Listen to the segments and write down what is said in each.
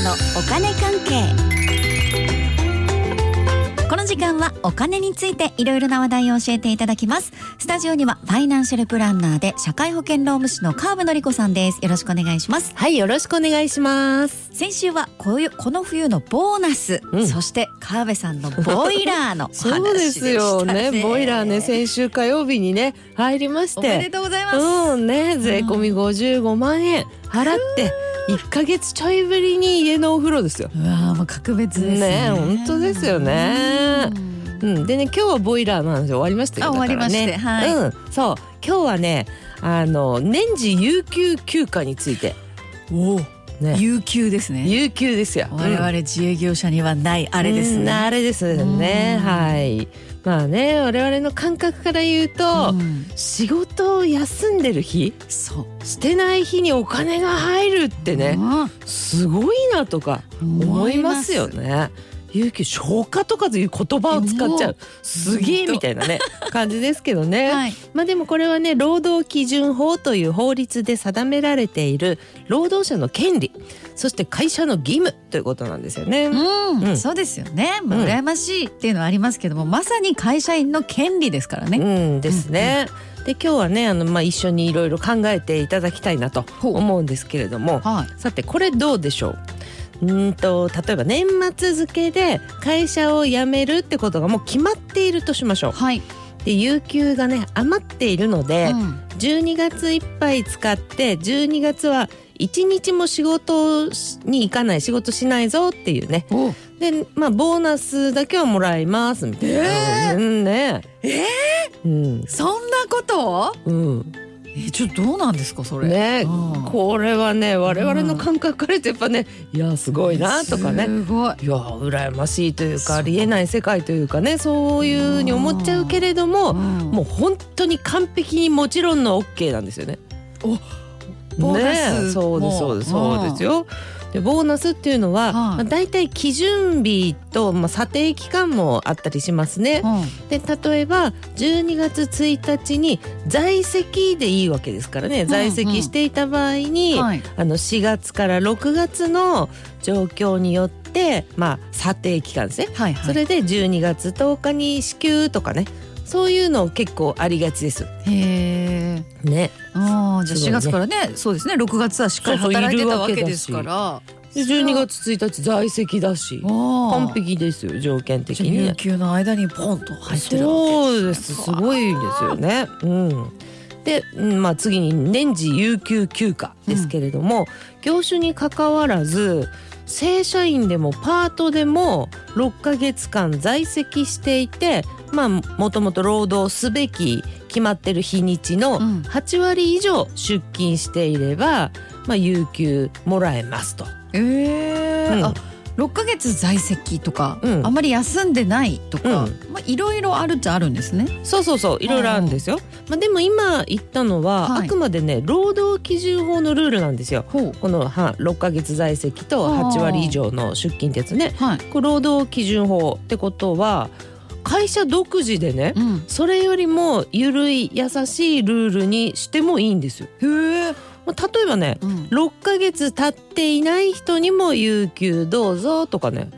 人のお金関係。この時間はお金についていろいろな話題を教えていただきます。スタジオにはファイナンシャルプランナーで社会保険労務士の川辺典子さんです。よろしくお願いします。はいよろしくお願いします。先週はこういうこの冬のボーナス、うん。そして川辺さんのボイラーのお話でしたそうですよねボイラーね先週火曜日にね入りましおめでてとうございます、うんね税込み55万円払って1ヶ月ちょいぶりに家のお風呂ですよ。うわーもう格別ですね。ね本当ですよね。うん。うん。でね今日はボイラーの話終わりましたよあ終わりましてだからはい。ねうん。そう。今日はねあの年次有給休暇について。おお。ね。有給ですね。有給ですよ。我々自営業者にはないあれですうんね、あれですね。うん。はいまあね我々の感覚から言うと、うん。仕事を休んでる日そう。してない日にお金が入るってねすごいなとか思いますよね。有給消化とかという言葉を使っちゃもうすげえみたいなね感じですけどね。はいまあでもこれはね労働基準法という法律で定められている労働者の権利そして会社の義務ということなんですよね。うん、うんそうですよね。羨ましいっていうのはありますけども、まさに会社員の権利ですからね。うんですね。で今日はねあの、まあ、一緒にいろいろ考えていただきたいなと思うんですけれどもはい。さてこれどうでしょう？うーんと例えば年末付けで会社を辞めるってことがもう決まっているとしましょう。はい。で有給がね余っているので、うん。12月いっぱい使って12月は1日も仕事に行かない仕事しないぞっていうね。お。でまあボーナスだけはもらいますみたいな、うんね。えうん。そんなこと？うんえちょっとどうなんですかそれ？ねうんこれはね我々の感覚からやっぱねいやすごいなとかねすごい。いや羨ましいというかありえない世界というかねそういうふうに思っちゃうけれどもももう本当に完璧にもちろんの OK なんですよね。ボーナスねえそうですそうですもそうですよ。でボーナスっていうのは、はいまあ、大体基準日と、まあ、査定期間もあったりしますね。うんで例えば12月1日に在籍でいいわけですからね、在籍していた場合に、はい。あの4月から6月の状況によってまあ査定期間ですね、はいはい。それで12月10日に支給とかねそういうの結構ありがちですへえ。ね。ああじゃあ4すごいね月からねそうですね6月はしっかり働いてたわけですから。で12月1日在籍だし完完璧ですよ条件的にね。有給の間にポンと入ってるわけそうですすごいですよね。うんで、うんまあ、次に年次有給休暇ですけれども、業種にかかわらず正社員でもパートでも6ヶ月間在籍していてまあもともと労働すべき決まってる日にちのうん8割以上出勤していれば、まあ、有給もらえますと。ええうんあ6ヶ月在籍とか、うんあまり休んでないとか、うんまあいろいろあるっちゃあるんですね。そうそうそういろいろあるんですよ。まあ、でも今言ったのは、はいあくまでね労働基準法のルールなんですよ。このは6ヶ月在籍と8割以上の出勤ですね。はい。労働基準法ってことは会社独自でねうん。それよりも緩い優しいルールにしてもいいんですよ。へえ。まあ例えばねうん。6ヶ月経っていない人にも有給どうぞとかね。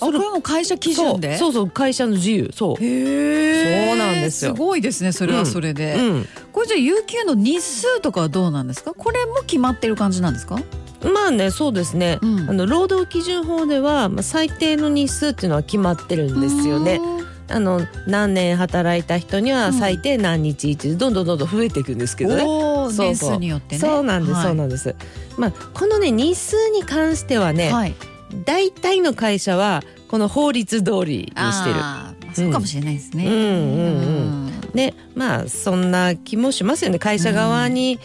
あこれも会社基準で？そうそう会社の自由そう。へえ。そうなんですよすごいですね。それはそれで。うん、これじゃあ有給の日数とかはどうなんですか？これも決まってる感じなんですか？まあねそうですね、うんあの労働基準法では、まあ、最低の日数っていうのは決まってるんですよね。あの何年働いた人には最低何日一でどんどんどんどん増えていくんですけどね。そうそう年数によってね。そうなんです、はいそうなんです。まあこのね日数に関してはね、はい。大体の会社はこの法律通りにしてる。そうかもしれないですね。うんうんうんでまあそんな気もしますよね会社側に、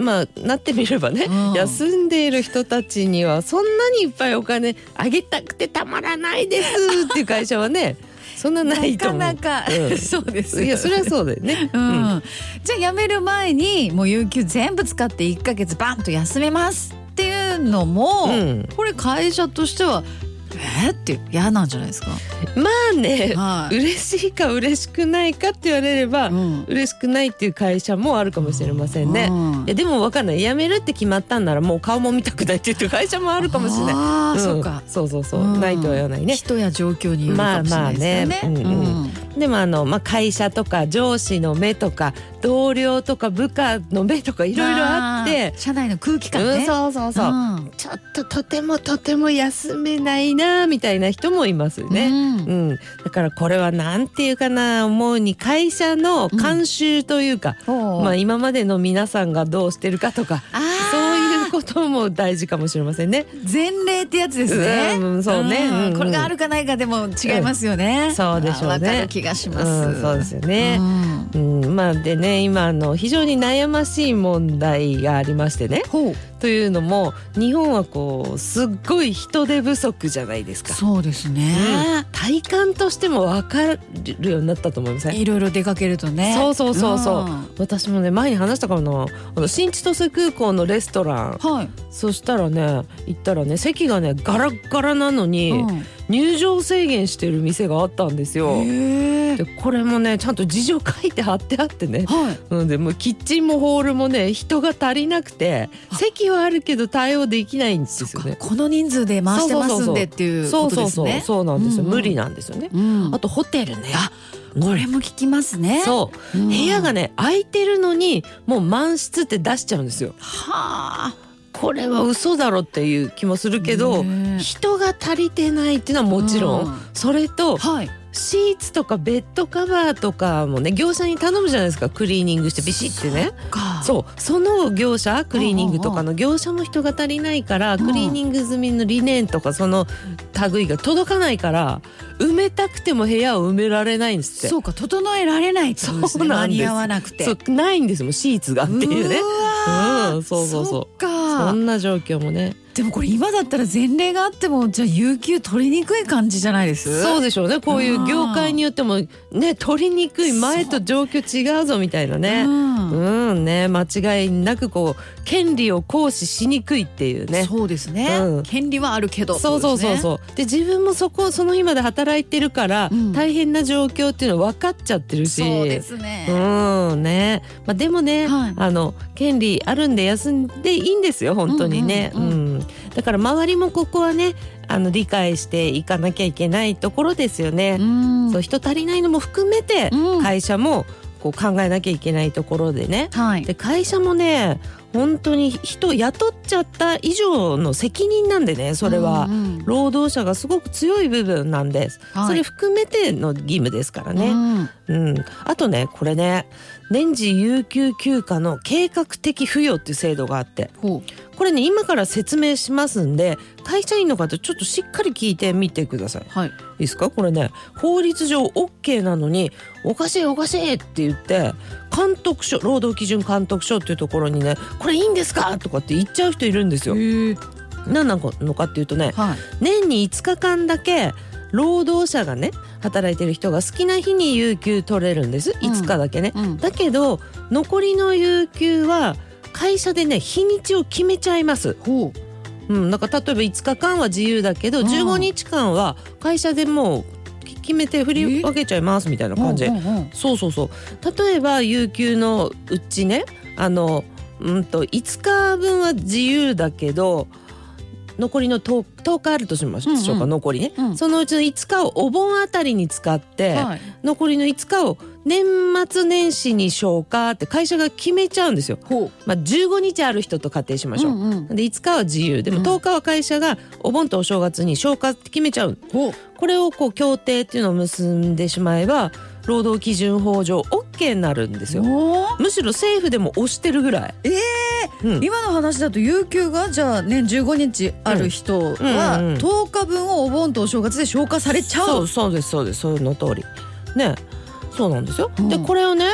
まあなってみればね、うん休んでいる人たちにはそんなにいっぱいお金あげたくてたまらないですっていう会社はねそんなないと思う。なかなか、うん。そうですいやそれはそうだよね。うん。じゃあ辞める前にもう有給全部使って1ヶ月バンと休めますっていうのも、うん。これ会社としてはえ？ー、って嫌なんじゃないですか？まあね、はい。嬉しいか嬉しくないかって言われれば、うん嬉しくないっていう会社もあるかもしれませんね。うんいやでもわかんない辞めるって決まったんならもう顔も見たくないって言ってる会社もあるかもしれない。ああ、んそうか。そうそうそう、うんないとは言わないね。人や状況によるかもしれないですよね。まあまあねうんうんでもあの、まあ、会社とか上司の目とか同僚とか部下の目とかいろいろあってー、社内の空気感ね。うん、そうそうそう、んちょっととてもとても休めないなみたいな人もいますよね。うんうん、だからこれはなんていうかな思うに会社の慣習というか、ほうまあ今までの皆さんがどうしてるかとかあそうーいうことも大事かもしれませんね。前例ってやつですね。うんそうねんうんうんこれがあるかないかでも違いますよね。んそうでしょうね気がします。うん、そうですよね。うんうん、まあでね今あの非常に悩ましい問題がありましてねほう、というのも日本はこうすっごい人手不足じゃないですか。そうですね。体感としても分かるようになったと思いません？いろいろ出かけるとね。そうそうそうそう、ん私もね前に話したかなあの新千歳空港のレストランはい。そしたらね行ったらね席がねガラッガラなのに、うん入場制限してる店があったんですよ。でこれもねちゃんと事情書いて貼ってあってねはい。うん、でもうキッチンもホールもね人が足りなくてあ席はあるけど対応できないんですよね。この人数で回してますんでっていうそうことそうそうですね。そうなんですよ、うんうん無理なんですよね。うんあとホテルね。これも聞きますね。そううん部屋がね空いてるのにもう満室って出しちゃうんですよ。はあ。これは嘘だろっていう気もするけど人が足りてないっていうのはもちろん。それとはい。シーツとかベッドカバーとかもね業者に頼むじゃないですかクリーニングしてビシッてね。かそうその業者クリーニングとかの業者も人が足りないからうんクリーニング済みのリネンとかその類が届かないから埋めたくても部屋を埋められないんですって。そうか整えられないってことですね。そうなんです間に合わなくて。そうないんですもんシーツがっていうね。うんそうそうそうそんな状況もね。でもこれ今だったら前例があってもじゃあ有給取りにくい感じじゃないです？そうでしょうね。こういう業界によってもね取りにくい前と状況違うぞみたいなね。うん。うんね。間違いなくこう権利を行使しにくいっていうね。そうですね、うん。権利はあるけど。そうそうそうう。そう。で自分もそこその日まで働いてるから、うん。大変な状況っていうの分かっちゃってるし。そうですね、うんね、まあでもね、はい。あの権利あるんで休んでいいんですよ本当にね。うんうんうん。うんだから周りもここはねあの理解していかなきゃいけないところですよね。うんそう人足りないのも含めて、うん会社もこう考えなきゃいけないところでね。はい。で会社もね本当に人雇っちゃった以上の責任なんでねそれは。うんうん。労働者がすごく強い部分なんです、はい。それ含めての義務ですからね、うん。うん、あとねこれね年次有給休暇の計画的付与っていう制度があって。ほこれね今から説明しますんで会社員の方ちょっとしっかり聞いてみてください。はい。いですか？これね法律上 OK なのにおかしいおかしいって言って監督署労働基準監督署っていうところにねこれいいんですか？とかって言っちゃう人いるんですよ。何なのかっていうとねはい。年に5日間だけ労働者がね働いてる人が好きな日に有給取れるんです。うん。5日だけね、うん。だけど残りの有給は会社でね日にちを決めちゃいます、ほう。うん、だから例えば5日間は自由だけどうん。15日間は会社でもうき決めて振り分けちゃいますみたいな感じ。でうんうんうん。そうそうそう。例えば有給のうちねあのうんと5日分は自由だけど残りの 10, 10日あるとしましょうか、うんうん。残りね、うん。そのうちの5日をお盆あたりに使って、はい。残りの5日を年末年始に消化って会社が決めちゃうんですよ。まあ、15日ある人と仮定しましょう。うんうんで5日は自由。でもうん10日は会社がお盆とお正月に消化って決めちゃう。これをこう協定っていうのを結んでしまえば労働基準法上 OK になるんですよ。むしろ政府でも押してるぐらい。ええうん。今の話だと有給がじゃあ年15日ある人はうん。うんうん10日分をお盆とお正月で消化されちゃそううそうですそうです。その通り。ねそうなんですよ、うん。でこれをね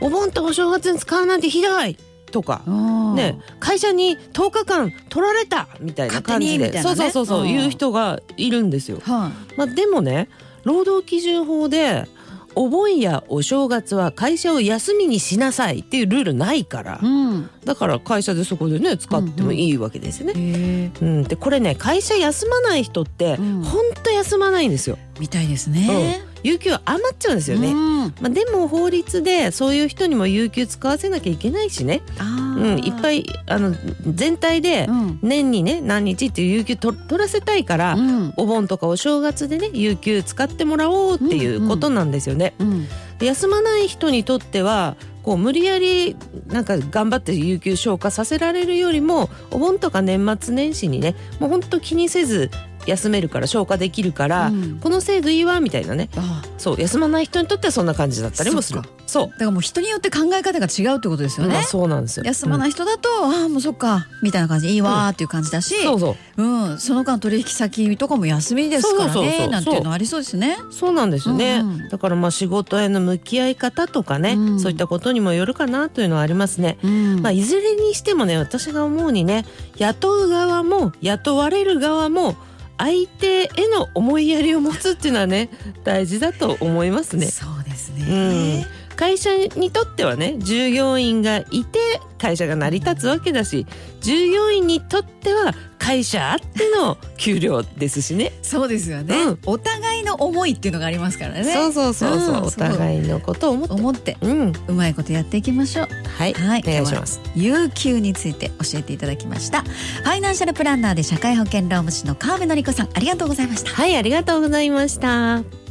お盆とお正月に使うなんてひどい。とか。うんね。会社に10日間取られた。みたいな感じで、ね。そうそうそうそう、うん。言う人がいるんですよ、はまあ、でもね労働基準法でお盆やお正月は会社を休みにしなさいっていうルールないから、うん。だから会社でそこでね使ってもいいわけですよね。へえうん、でこれね会社休まない人ってうん。ほんと休まないんですよ。みたいですね有給余っちゃうんですよね。うん。まあ、でも法律でそういう人にも有給使わせなきゃいけないしね、あうん、いっぱいいあの全体でうん。年にね何日っていう有給と取らせたいから、うん。お盆とかお正月でね有給使ってもらおうっていうことなんですよね。うん。で休まない人にとってはこう無理やりなんか頑張って有給消化させられるよりもお盆とか年末年始にねもうほんと気にせず休めるから消化できるから、うん。この制度いいわみたいなね。あそう休まない人にとってはそんな感じだったりもする。そう。だからもう人によって考え方が違うってことですよね。まあ、そうなんですよ。休まないい人だと、ああもうそっかみたいな感じでいいわーっていう感じだし、そうそううん、その間取引先とかも休みですからねなんていうのありそうですね。そうなんですよね、うんうん。だからまあ仕事への向き合い方とかね、うん。そういったことにもよるかなというのはありますね、うん。まあ、いずれにしてもね私が思うにね雇う側も雇われる側も相手への思いやりを持つっていうのはね大事だと思いますね。そうですうんね。会社にとってはね従業員がいて会社が成り立つわけだし従業員にとっては会社あっての給料ですしね。そうですよね、うんお互いの思いっていうのがありますからね。そうそうそうそう、うんお互いのことを思って。思ってうん、うまいことやっていきましょう。はい、はいお願いします。有給について教えていただきました。ファイナンシャルプランナーで社会保険労務士の川辺典子さんありがとうございました。はい、ありがとうございました。